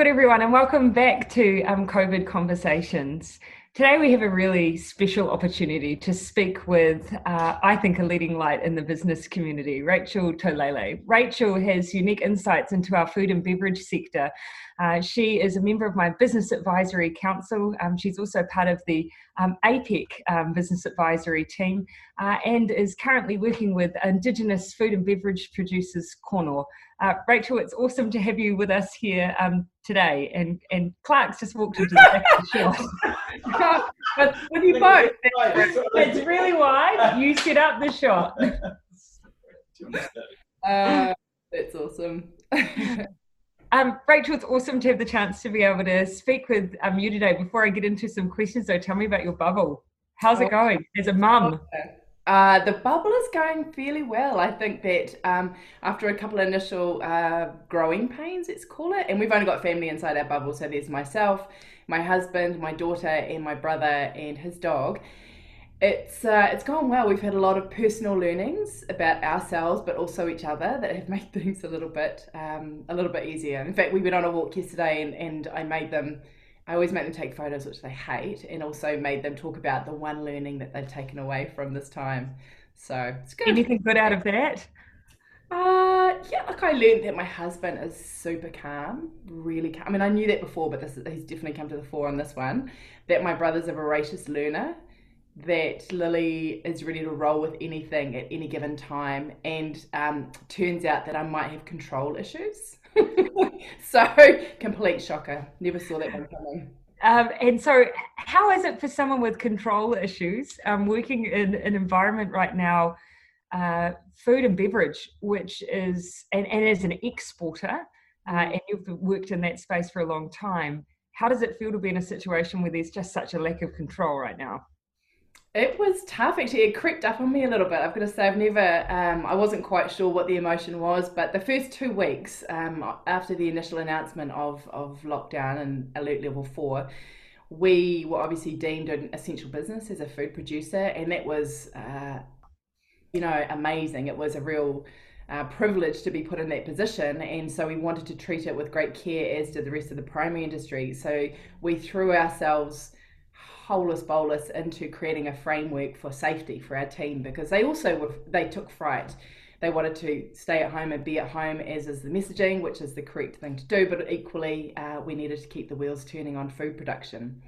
good, everyone, and welcome back to um, COVID Conversations. Today, we have a really special opportunity to speak with, uh, I think, a leading light in the business community, Rachel Taulelei. Rachel has unique insights into our food and beverage sector. Uh, she is a member of my Business Advisory Council. Um, she's also part of the um, APEC um, Business Advisory team uh, and is currently working with Indigenous food and beverage producers, Kono. Uh, Rachel, it's awesome to have you with us here um, today. And and Clark's just walked into the back of the shot. but with you both, it's really wide. You set up the shot. Uh, it's awesome. um, Rachel, it's awesome to have the chance to be able to speak with um, you today. Before I get into some questions, though, tell me about your bubble. How's it going as a mum? Uh, the bubble is going fairly well. I think that um, after a couple of initial uh, growing pains, let's call it, and we've only got family inside our bubble. So there's myself, my husband, my daughter, and my brother and his dog. It's uh, it's gone well. We've had a lot of personal learnings about ourselves, but also each other, that have made things a little bit um, a little bit easier. In fact, we went on a walk yesterday, and, and I made them I always make them take photos, which they hate, and also made them talk about the one learning that they've taken away from this time. So it's good. Anything good out of that? Uh, yeah, like I learned that my husband is super calm, really calm. I mean, I knew that before, but this he's definitely come to the fore on this one. That my brother's a voracious learner. That Lily is ready to roll with anything at any given time, and um, turns out that I might have control issues. so complete shocker. Never saw that one coming. Um, and so, how is it for someone with control issues um, working in an environment right now, uh, food and beverage, which is, and, and as an exporter, uh, mm. and you've worked in that space for a long time, how does it feel to be in a situation where there's just such a lack of control right now? It was tough actually. It crept up on me a little bit. I've got to say, I've never, um, I wasn't quite sure what the emotion was, but the first two weeks um, after the initial announcement of, of lockdown and alert level four, we were obviously deemed an essential business as a food producer, and that was, uh, you know, amazing. It was a real uh, privilege to be put in that position, and so we wanted to treat it with great care, as did the rest of the primary industry. So we threw ourselves holus bolus into creating a framework for safety for our team because they also were they took fright. They wanted to stay at home and be at home as is the messaging which is the correct thing to do but equally uh, we needed to keep the wheels turning on food production.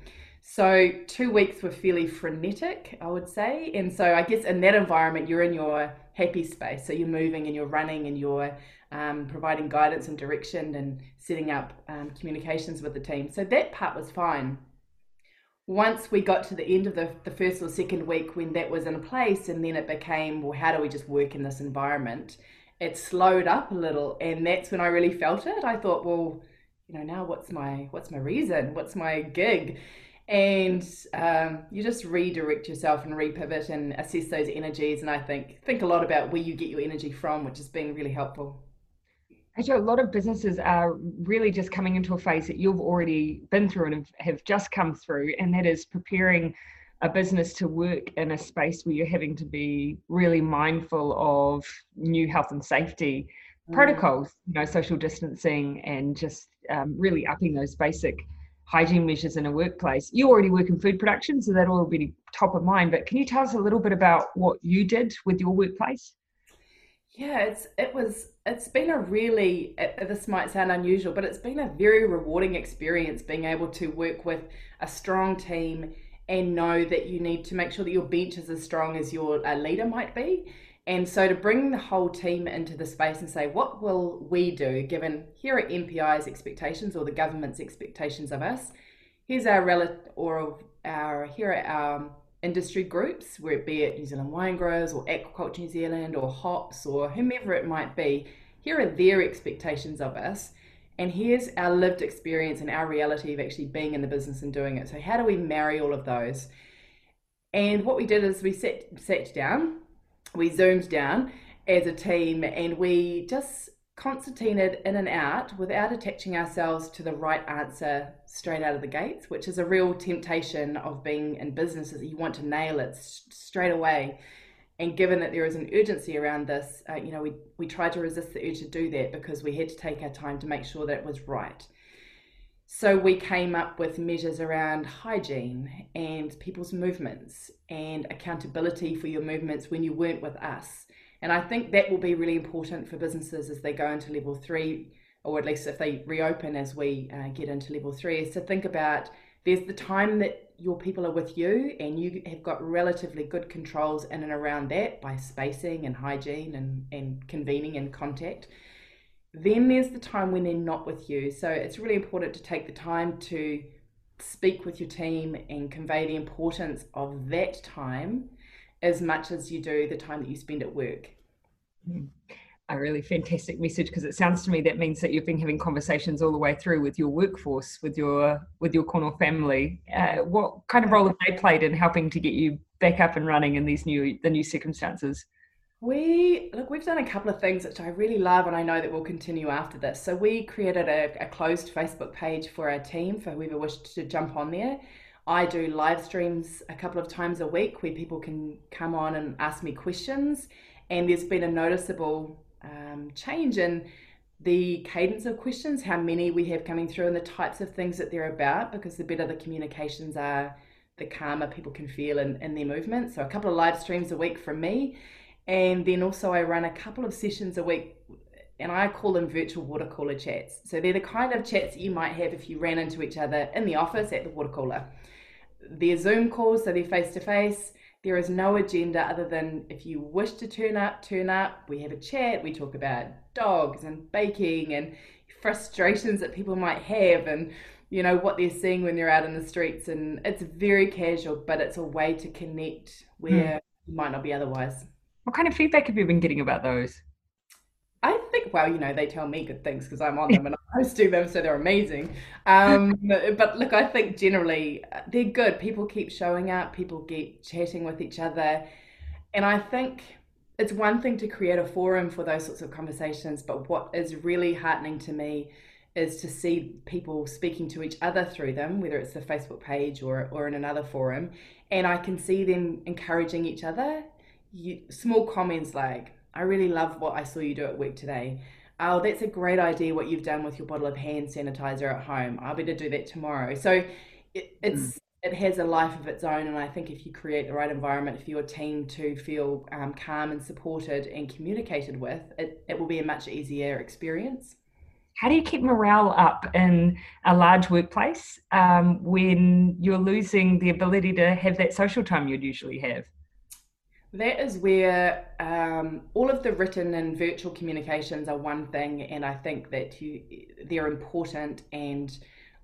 So two weeks were fairly frenetic i would say and so i guess in that environment you're in your happy space. So you're moving and you're running and you're um, providing guidance and direction and setting up um, communications with the team. So that part was fine once we got to the end of the, the first or second week when that was in place and then it became well how do we just work in this environment? It slowed up a little and that's when i really felt it. I thought well you know now what's my what's my reason? What's my gig? And um, you just redirect yourself and repivot and assess those energies. And i think think a lot about where you get your energy from which has been really helpful Actually, a lot of businesses are really just coming into a phase that you've already been through and have just come through, and that is preparing a business to work in a space where you're having to be really mindful of new health and safety mm. protocols, you know, social distancing, and just um, really upping those basic hygiene measures in a workplace. You already work in food production, so that will be top of mind. But can you tell us a little bit about what you did with your workplace? Yeah, it's it was it's been a really this might sound unusual, but it's been a very rewarding experience being able to work with a strong team and know that you need to make sure that your bench is as strong as your uh, leader might be. And so to bring the whole team into the space and say, what will we do given here are MPI's expectations or the government's expectations of us? Here's our relative or our here are our industry groups, where it be it New Zealand Wine Growers or Aquaculture New Zealand or Hops or whomever it might be, here are their expectations of us. And here's our lived experience and our reality of actually being in the business and doing it. So, how do we marry all of those? And what we did is we sat, sat down, we zoomed down as a team, and we just concertinaed in and out without attaching ourselves to the right answer straight out of the gates, which is a real temptation of being in business that you want to nail it straight away. And given that there is an urgency around this, uh, you know, we, we tried to resist the urge to do that because we had to take our time to make sure that it was right. So we came up with measures around hygiene and people's movements and accountability for your movements when you weren't with us. And I think that will be really important for businesses as they go into level three, or at least if they reopen as we uh, get into level three, is to think about there's the time that your people are with you and you have got relatively good controls in and around that by spacing and hygiene and, and convening and contact. Then there's the time when they're not with you. So it's really important to take the time to speak with your team and convey the importance of that time as much as you do the time that you spend at work. Mm a really fantastic message because it sounds to me that means that you've been having conversations all the way through with your workforce, with your with your Kono family. Uh, what kind of role have they played in helping to get you back up and running in these new the new circumstances? We look, we've done a couple of things which I really love, and I know that we'll continue after this. So we created a, a closed Facebook page for our team for whoever wished to jump on there. I do live streams a couple of times a week where people can come on and ask me questions. And there's been a noticeable um, change in the cadence of questions, how many we have coming through, and the types of things that they're about, because the better the communications are, the calmer people can feel in, in their movement. So, a couple of live streams a week from me. And then also, I run a couple of sessions a week, and I call them virtual water cooler chats. So, they're the kind of chats you might have if you ran into each other in the office at the water cooler. They're Zoom calls, so they're face to face there is no agenda other than if you wish to turn up, turn up. We have a chat, we talk about dogs and baking and frustrations that people might have and you know what they're seeing when they're out in the streets and it's very casual but it's a way to connect where mm. you might not be otherwise what kind of feedback have you been getting about those Think, well, you know, they tell me good things because I'm on them and I host to them, so they're amazing. Um, but look, I think generally uh, they're good. People keep showing up, people keep chatting with each other. And I think it's one thing to create a forum for those sorts of conversations, but what is really heartening to me is to see people speaking to each other through them, whether it's the Facebook page or, or in another forum. And I can see them encouraging each other. You, small comments like, I really love what I saw you do at work today. Oh, that's a great idea what you've done with your bottle of hand sanitizer at home. I'll be to do that tomorrow. So it, it's mm. it has a life of its own, and I think if you create the right environment for your team to feel um, calm and supported and communicated with, it, it will be a much easier experience. How do you keep morale up in a large workplace um, when you're losing the ability to have that social time you'd usually have? That is where um, all of the written and virtual communications are one thing, and I think that you they're important, and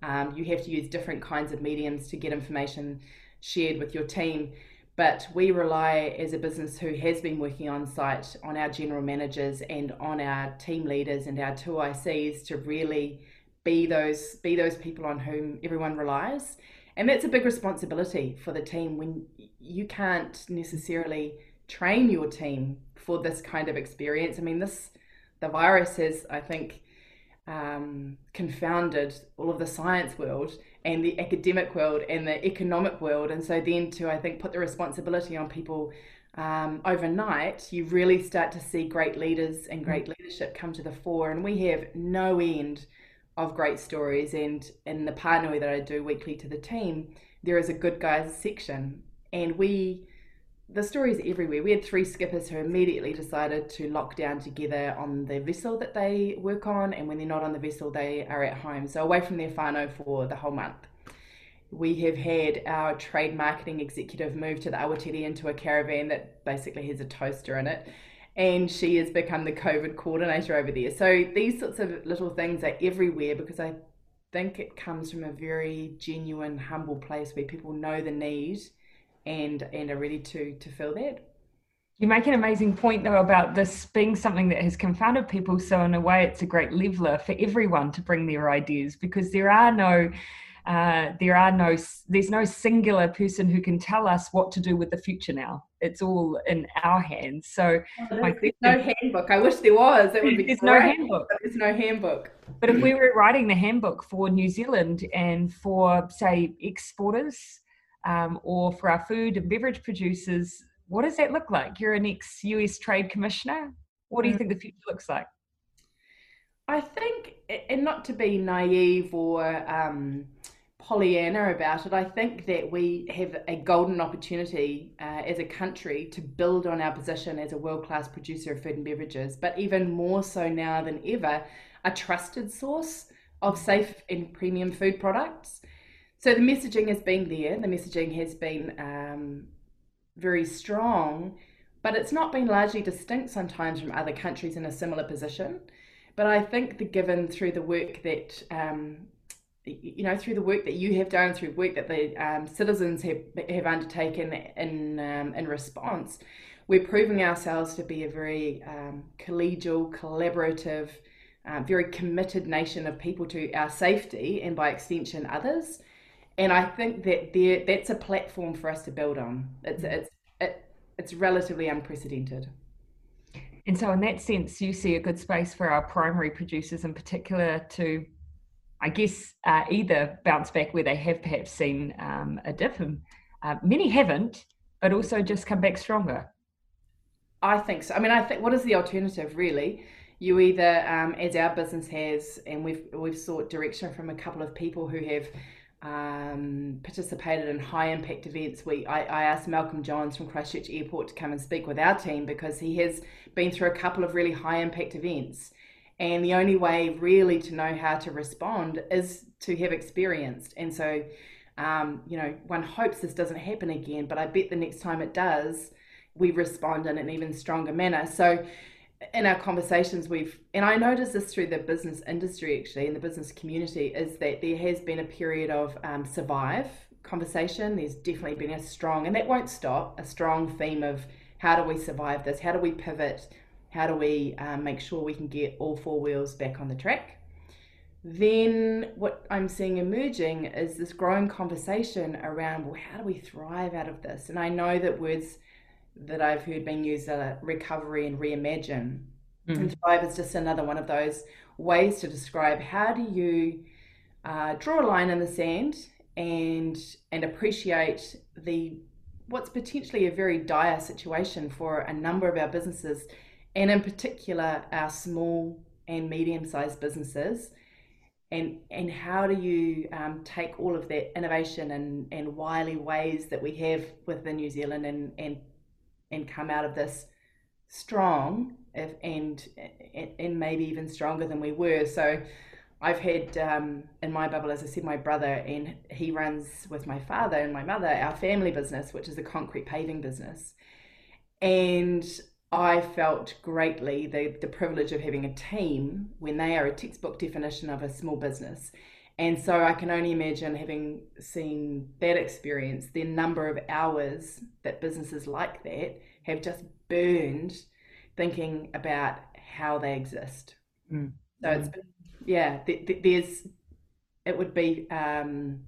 um, you have to use different kinds of mediums to get information shared with your team. But we rely as a business who has been working on site on our general managers and on our team leaders and our two ICs to really be those be those people on whom everyone relies and that's a big responsibility for the team when you can't necessarily train your team for this kind of experience. I mean, this the virus has, I think, um, confounded all of the science world and the academic world and the economic world, and so then to I think put the responsibility on people um, overnight, you really start to see great leaders and great leadership come to the fore, and we have no end of great stories. And in the Pānui that I do weekly to the team, there is a good guys section. And we, the story is everywhere. We had three skippers who immediately decided to lock down together on the vessel that they work on. And when they're not on the vessel, they are at home. So away from their whānau for the whole month. We have had our trade marketing executive move to the Awatere into a caravan that basically has a toaster in it and she has become the COVID coordinator over there. So these sorts of little things are everywhere because I think it comes from a very genuine, humble place where people know the need and and are ready to to fill that. You make an amazing point though about this being something that has confounded people. So in a way, it's a great leveler for everyone to bring their ideas because there are no uh, there are no there's no singular person who can tell us what to do with the future now. It's all in our hands. So oh, there's no handbook. I wish there was. It would be there's great, no handbook there's no handbook. But if we were writing the handbook for new zealand and for say exporters um, or for our food and beverage producers what does that look like you're an ex-us trade commissioner what do you mm. think the future looks like I think, and not to be naive or um, Pollyanna about it, I think that we have a golden opportunity uh, as a country to build on our position as a world class producer of food and beverages, but even more so now than ever, a trusted source of safe and premium food products. So the messaging has been there, the messaging has been um, very strong, but it's not been largely distinct sometimes from other countries in a similar position. But I think the given through the work that um, you know through the work that you have done, through work that the um, citizens have have undertaken in um, in response, we're proving ourselves to be a very um, collegial, collaborative, uh, very committed nation of people to our safety and by extension others and I think that there that's a platform for us to build on. It's mm. it's it, it's relatively unprecedented. And so, in that sense, you see a good space for our primary producers, in particular, to, I guess, uh, either bounce back where they have perhaps seen um, a dip, and uh, many haven't, but also just come back stronger. I think so. I mean, I think what is the alternative, really? You either, um, as our business has, and we've we've sought direction from a couple of people who have um, participated in high impact events. We I, I, asked Malcolm Johns from Christchurch Airport to come and speak with our team because he has been through a couple of really high impact events. And the only way really to know how to respond is to have experienced. And so, um, you know, one hopes this doesn't happen again, but I bet the next time it does, we respond in an even stronger manner. So in our conversations we've and i noticed this through the business industry actually in the business community is that there has been a period of um, survive conversation. There's definitely been a strong and that won't stop a strong theme of how do we survive this? How do we pivot? How do we um, make sure we can get all four wheels back on the track? Then what i'm seeing emerging is this growing conversation around well how do we thrive out of this? And i know that words that I've heard being used are recovery and reimagine. Mm. And thrive is just another one of those ways to describe how do you uh, draw a line in the sand and and appreciate the what's potentially a very dire situation for a number of our businesses and in particular our small and medium-sized businesses and and how do you um, take all of that innovation and, and wily ways that we have within New Zealand and, and and come out of this strong if, and and maybe even stronger than we were. So I've had um, in my bubble, as I said, my brother, and he runs with my father and my mother our family business, which is a concrete paving business. And I felt greatly the, the privilege of having a team when they are a textbook definition of a small business. And so I can only imagine having seen that experience, the number of hours that businesses like that have just burned thinking about how they exist. Mm. So it's been, yeah, th- th- there's, it would be, um,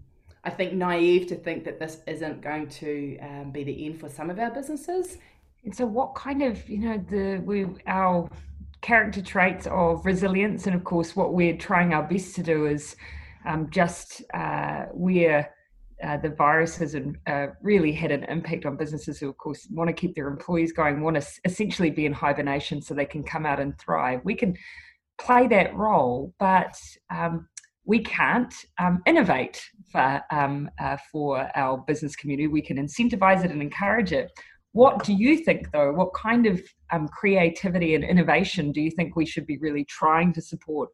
I think, naive to think that this isn't going to um, be the end for some of our businesses. And so, what kind of, you know, the we our character traits of resilience, and of course, what we're trying our best to do is um, just uh, where uh, the virus has uh, really had an impact on businesses who, of course, want to keep their employees going, want to essentially be in hibernation so they can come out and thrive. We can play that role, but um, we can't um, innovate for um, uh, for our business community. We can incentivize it and encourage it. What do you think, though? What kind of um, creativity and innovation do you think we should be really trying to support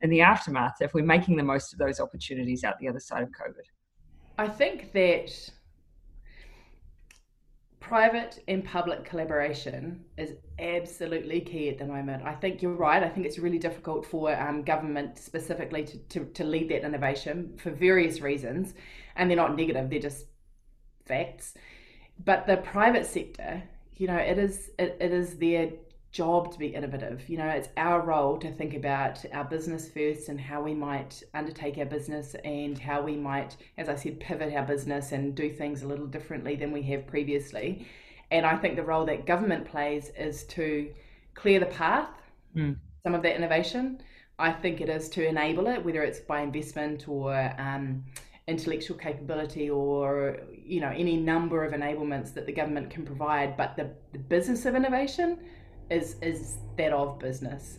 in the aftermath if we're making the most of those opportunities out the other side of COVID? I think that private and public collaboration is absolutely key at the moment. I think you're right. I think it's really difficult for um, government specifically to, to, to lead that innovation for various reasons. And they're not negative, they're just facts. But the private sector, you know, it is it, it is their job to be innovative. You know, it's our role to think about our business first and how we might undertake our business and how we might, as I said, pivot our business and do things a little differently than we have previously. And I think the role that government plays is to clear the path, mm. some of that innovation. I think it is to enable it, whether it's by investment or um, intellectual capability or you know any number of enablements that the government can provide. But the, the business of innovation is is that of business.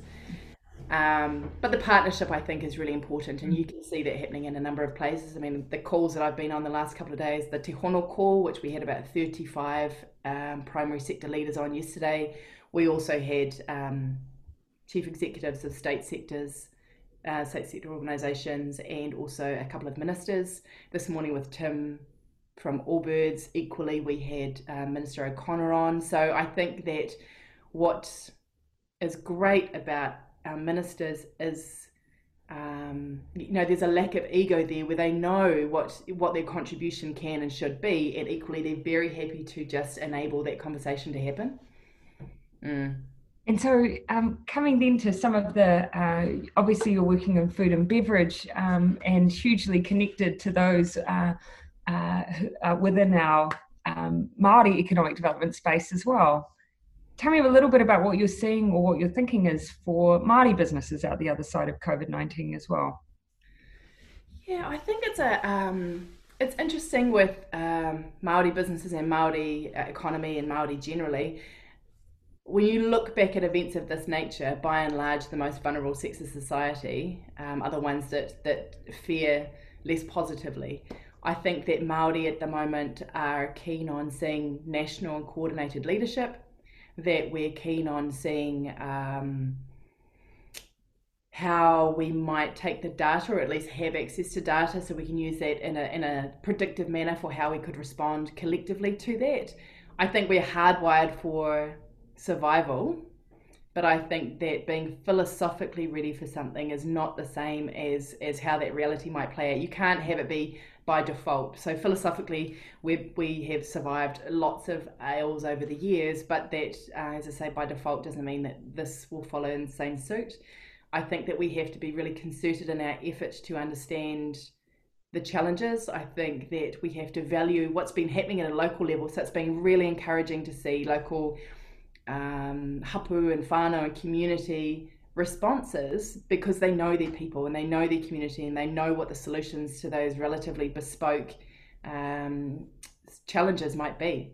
Um, but the partnership, I think, is really important, and you can see that happening in a number of places. I mean, the calls that I've been on the last couple of days, the Te call, which we had about 35 um, primary sector leaders on yesterday. We also had um, chief executives of state sectors, uh, state sector organisations, and also a couple of ministers. This morning with Tim from Allbirds, equally, we had uh, Minister O'Connor on. So I think that what is great about our ministers is um, you know there's a lack of ego there where they know what what their contribution can and should be and equally they're very happy to just enable that conversation to happen mm. and so um, coming then to some of the uh, obviously you're working in food and beverage um, and hugely connected to those uh, uh, uh within our um, Māori economic development space as well tell me a little bit about what you're seeing or what you're thinking is for Māori businesses out the other side of COVID 19 as well. Yeah, I think it's a. Um, it's interesting with um, Maori businesses and Maori uh, economy and Maori generally. When you look back at events of this nature, by and large, the most vulnerable sectors of society um, are the ones that that fare less positively. I think that Maori at the moment are keen on seeing national and coordinated leadership that we're keen on seeing um, how we might take the data or at least have access to data so we can use that in a, in a predictive manner for how we could respond collectively to that. I think we're hardwired for survival, but I think that being philosophically ready for something is not the same as, as how that reality might play out. You can't have it be by default. So philosophically, we we have survived lots of ails over the years, but that, uh, as I say, by default doesn't mean that this will follow in the same suit. I think that we have to be really concerted in our effort to understand the challenges. I think that we have to value what's been happening at a local level. So it's been really encouraging to see local um, hapu and whānau and community responses because they know their people and they know their community and they know what the solutions to those relatively bespoke um, challenges might be.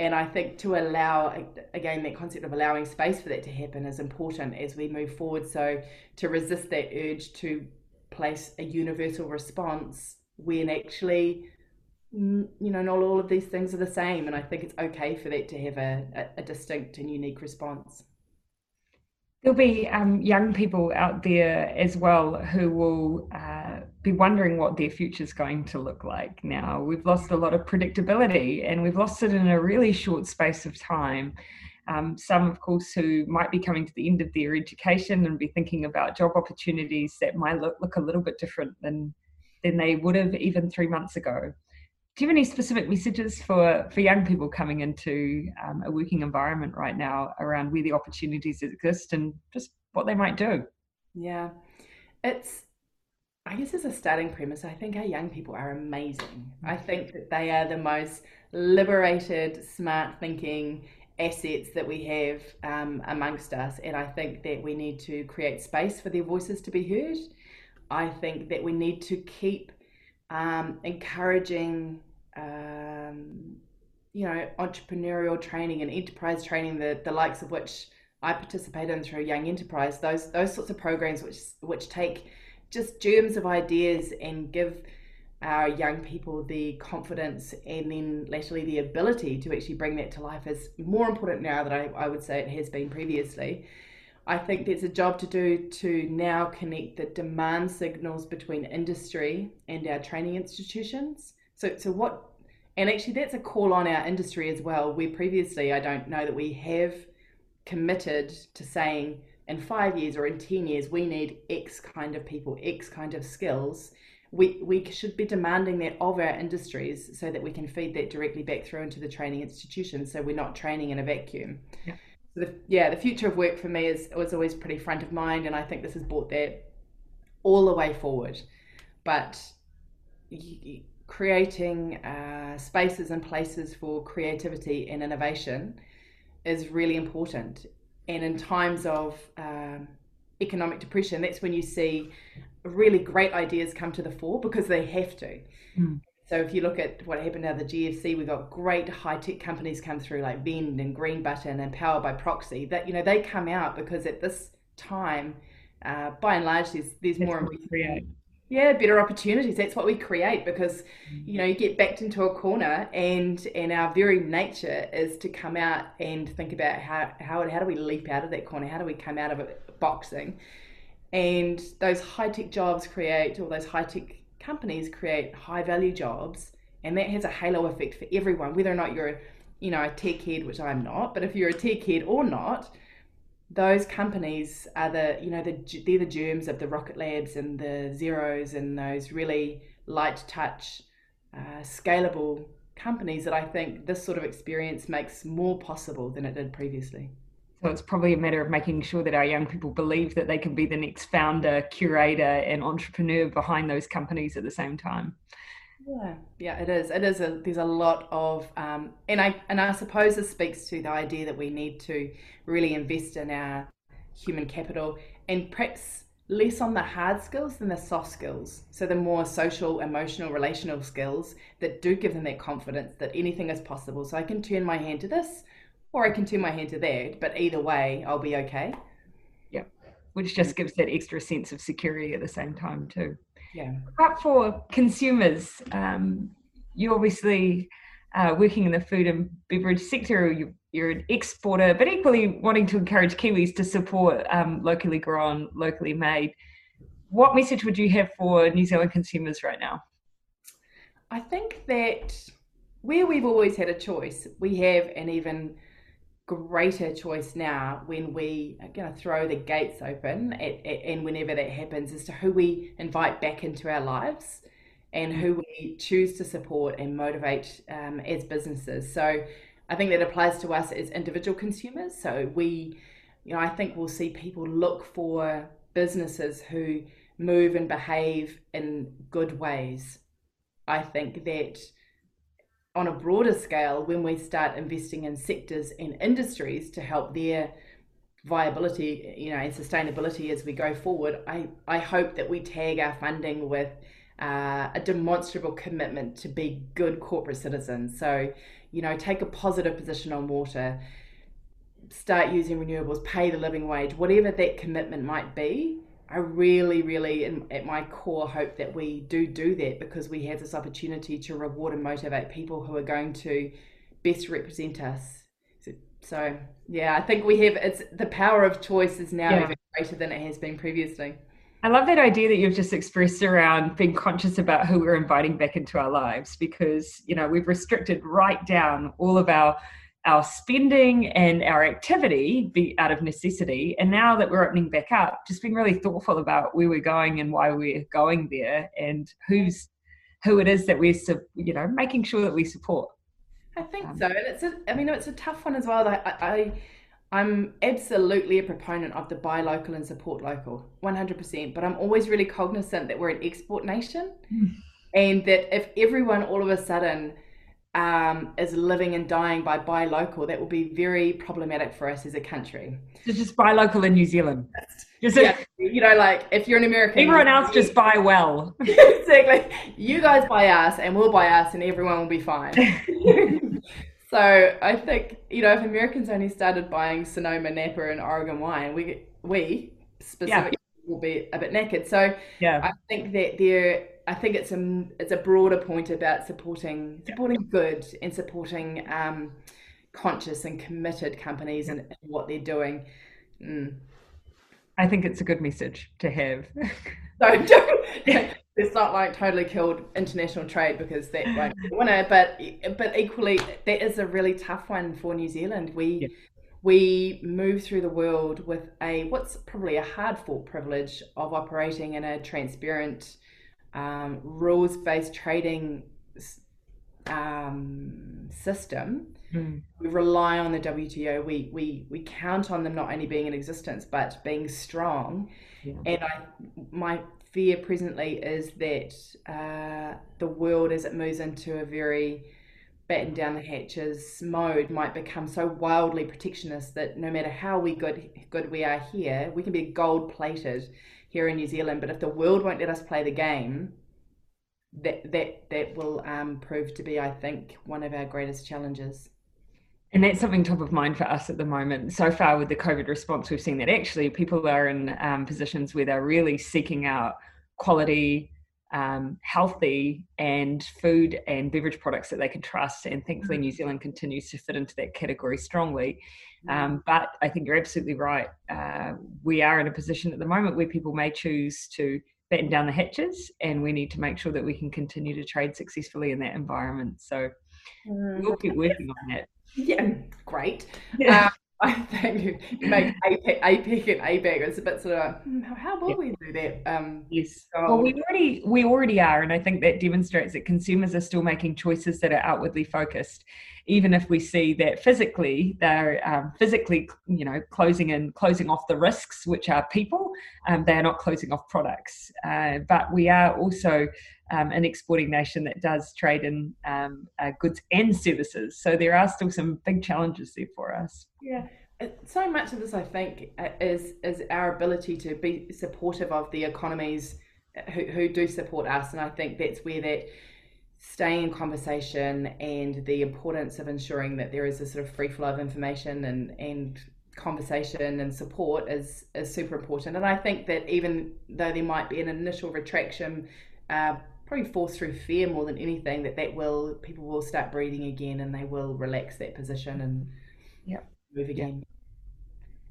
And I think to allow, again, that concept of allowing space for that to happen is important as we move forward. So to resist that urge to place a universal response when actually, you know, not all of these things are the same. And I think it's okay for that to have a, a, distinct and unique response. There'll be um, young people out there as well who will uh, be wondering what their future is going to look like now. We've lost a lot of predictability and we've lost it in a really short space of time. Um, some, of course, who might be coming to the end of their education and be thinking about job opportunities that might look, look a little bit different than, than they would have even three months ago do you have any specific messages for for young people coming into um, a working environment right now around where the opportunities exist and just what they might do? Yeah. It's i guess as a starting premise. I think our young people are amazing. I mm. think that they are the most liberated smart thinking assets that we have um, amongst us. And i think that we need to create space for their voices to be heard. I think that we need to keep um, encouraging um, you know, entrepreneurial training and enterprise training, the, the likes of which I participate in through Young Enterprise, those those sorts of programs which which take just germs of ideas and give our young people the confidence and then latterly the ability to actually bring that to life is more important now than I, I would say it has been previously. I think there's a job to do to now connect the demand signals between industry and our training institutions. So, so what and actually, that's a call on our industry as well. Where previously, I don't know that we have committed to saying in five years or in 10 years, we need X kind of people, X kind of skills. We, we should be demanding that of our industries so that we can feed that directly back through into the training institutions so we're not training in a vacuum. Yeah. So the, yeah, the future of work for me is was always pretty front of mind, and I think this has brought that all the way forward. But creating uh, spaces and places for creativity and innovation is really important. And in times of um, economic depression, that's when you see really great ideas come to the fore because they have to. Mm. So if you look at what happened at the GFC, we got great high tech companies come through like Vend and Green Button and PowerbyProxi. That you know they come out because at this time uh, by and large, there's there's That's more create. Yeah, better opportunities. That's what we create because you know you get backed into a corner, and and our very nature is to come out and think about how how how do we leap out of that corner? How do we come out of it boxing? And those high tech jobs create, or those high tech companies create high value jobs, and that has a halo effect for everyone, whether or not you're you know a tech head, which I'm not, but if you're a tech head or not those companies are the you know the they're the germs of the rocket labs and the Xeros and those really light touch uh, scalable companies that i think this sort of experience makes more possible than it did previously. So it's probably a matter of making sure that our young people believe that they can be the next founder curator and entrepreneur behind those companies at the same time yeah, yeah, it is. It is. A, there's a lot of, um, and I and I suppose this speaks to the idea that we need to really invest in our human capital and perhaps less on the hard skills than the soft skills. So the more social, emotional, relational skills that do give them that confidence that anything is possible. So I can turn my hand to this, or I can turn my hand to that. But either way, I'll be okay. Yeah, which just gives that extra sense of security at the same time too. Yeah. But for consumers, um, you obviously uh, working in the food and beverage sector, you, are an exporter, but equally wanting to encourage Kiwis to support um, locally grown, locally made. What message would you have for New Zealand consumers right now? I think that where we've always had a choice, we have an even greater choice now when we are going to throw the gates open at, at, and whenever that happens as to who we invite back into our lives and who we choose to support and motivate um, as businesses. So I think that applies to us as individual consumers. So we, you know, I think we'll see people look for businesses who move and behave in good ways. I think that on a broader scale, when we start investing in sectors and industries to help their viability, you know, and sustainability as we go forward, I, I hope that we tag our funding with uh, a demonstrable commitment to be good corporate citizens. So, you know, take a positive position on water, start using renewables, pay the living wage, whatever that commitment might be. I really, really, in, at my core, hope that we do do that because we have this opportunity to reward and motivate people who are going to best represent us. So, so yeah, I think we have it's the power of choice is now yeah. even greater than it has been previously. I love that idea that you've just expressed around being conscious about who we're inviting back into our lives because, you know, we've restricted right down all of our our spending and our activity be out of necessity. And now that we're opening back up, just being really thoughtful about where we're going and why we're going there and who's who it is that we're you know making sure that we support. I think um, so, and it's a I mean it's a tough one as well. I, I I'm absolutely a proponent of the buy local and support local, 100%. But I'm always really cognizant that we're an export nation, mm. and that if everyone all of a sudden um, is living and dying by buy local, that will be very problematic for us as a country. So just buy local in New Zealand. Just yeah, you know, like if you're an American, everyone else just buy well. exactly. You guys buy us, and we'll buy us, and everyone will be fine. so I think you know, if Americans only started buying Sonoma, Napa, and Oregon wine, we we specifically yeah. will be a bit naked. So yeah, I think that there I think it's a it's a broader point about supporting supporting good and supporting um, conscious and committed companies and, what they're doing. Mm. I think it's a good message to have. so don't, it's not like totally killed international trade because that won't win it, but but equally that is a really tough one for New Zealand. We yeah. we move through the world with a what's probably a hard fought privilege of operating in a transparent um, rules based trading um, system, mm. we rely on the WTO. We, we, we count on them not only being in existence, but being strong. Yeah. And I, my fear presently is that uh, the world, as it moves into a very batten down the hatches mode, might become so wildly protectionist that no matter how we good good we are here, we can be gold plated here in New Zealand. But if the world won't let us play the game, that that that will um, prove to be, I think, one of our greatest challenges. And that's something top of mind for us at the moment. So far, with the COVID response, we've seen that actually people are in um, positions where they're really seeking out quality, um, healthy, and food and beverage products that they can trust. And thankfully, New Zealand continues to fit into that category strongly. Um, but I think you're absolutely right. Uh, we are in a position at the moment where people may choose to batten down the hatches, and we need to make sure that we can continue to trade successfully in that environment. So mm. we'll keep working on that. Yeah, great. Yeah. Um, I think you make APEC, APEC and ABAC. It's a bit sort of hmm, how will we do that? Um, yes. Well, we already we already are, and I think that demonstrates that consumers are still making choices that are outwardly focused, even if we see that physically they're um, physically, you know, closing in closing off the risks, which are people. Um, they are not closing off products, uh, but we are also um, an exporting nation that does trade in um, uh, goods and services. So there are still some big challenges there for us. Yeah. So much of this, I think, uh, is is our ability to be supportive of the economies uh, who, who do support us, and I think that's where that staying in conversation and the importance of ensuring that there is a sort of free flow of information and and conversation and support is is super important. And I think that even though there might be an initial retraction uh, probably force through fear more than anything that that will people will start breathing again and they will relax that position and yeah move again.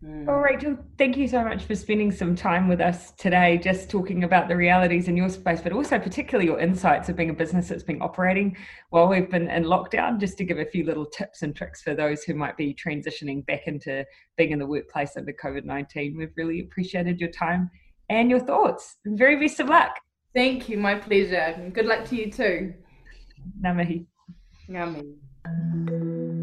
Mm. Well, Rachel, thank you so much for spending some time with us today, just talking about the realities in your space, but also particularly your insights of being a business that's been operating while we've been in lockdown, just to give a few little tips and tricks for those who might be transitioning back into being in the workplace under COVID 19. We've really appreciated your time and your thoughts. Very best of luck. Thank you. My pleasure. Good luck to you too. Ngā mihi. Ngā mihi.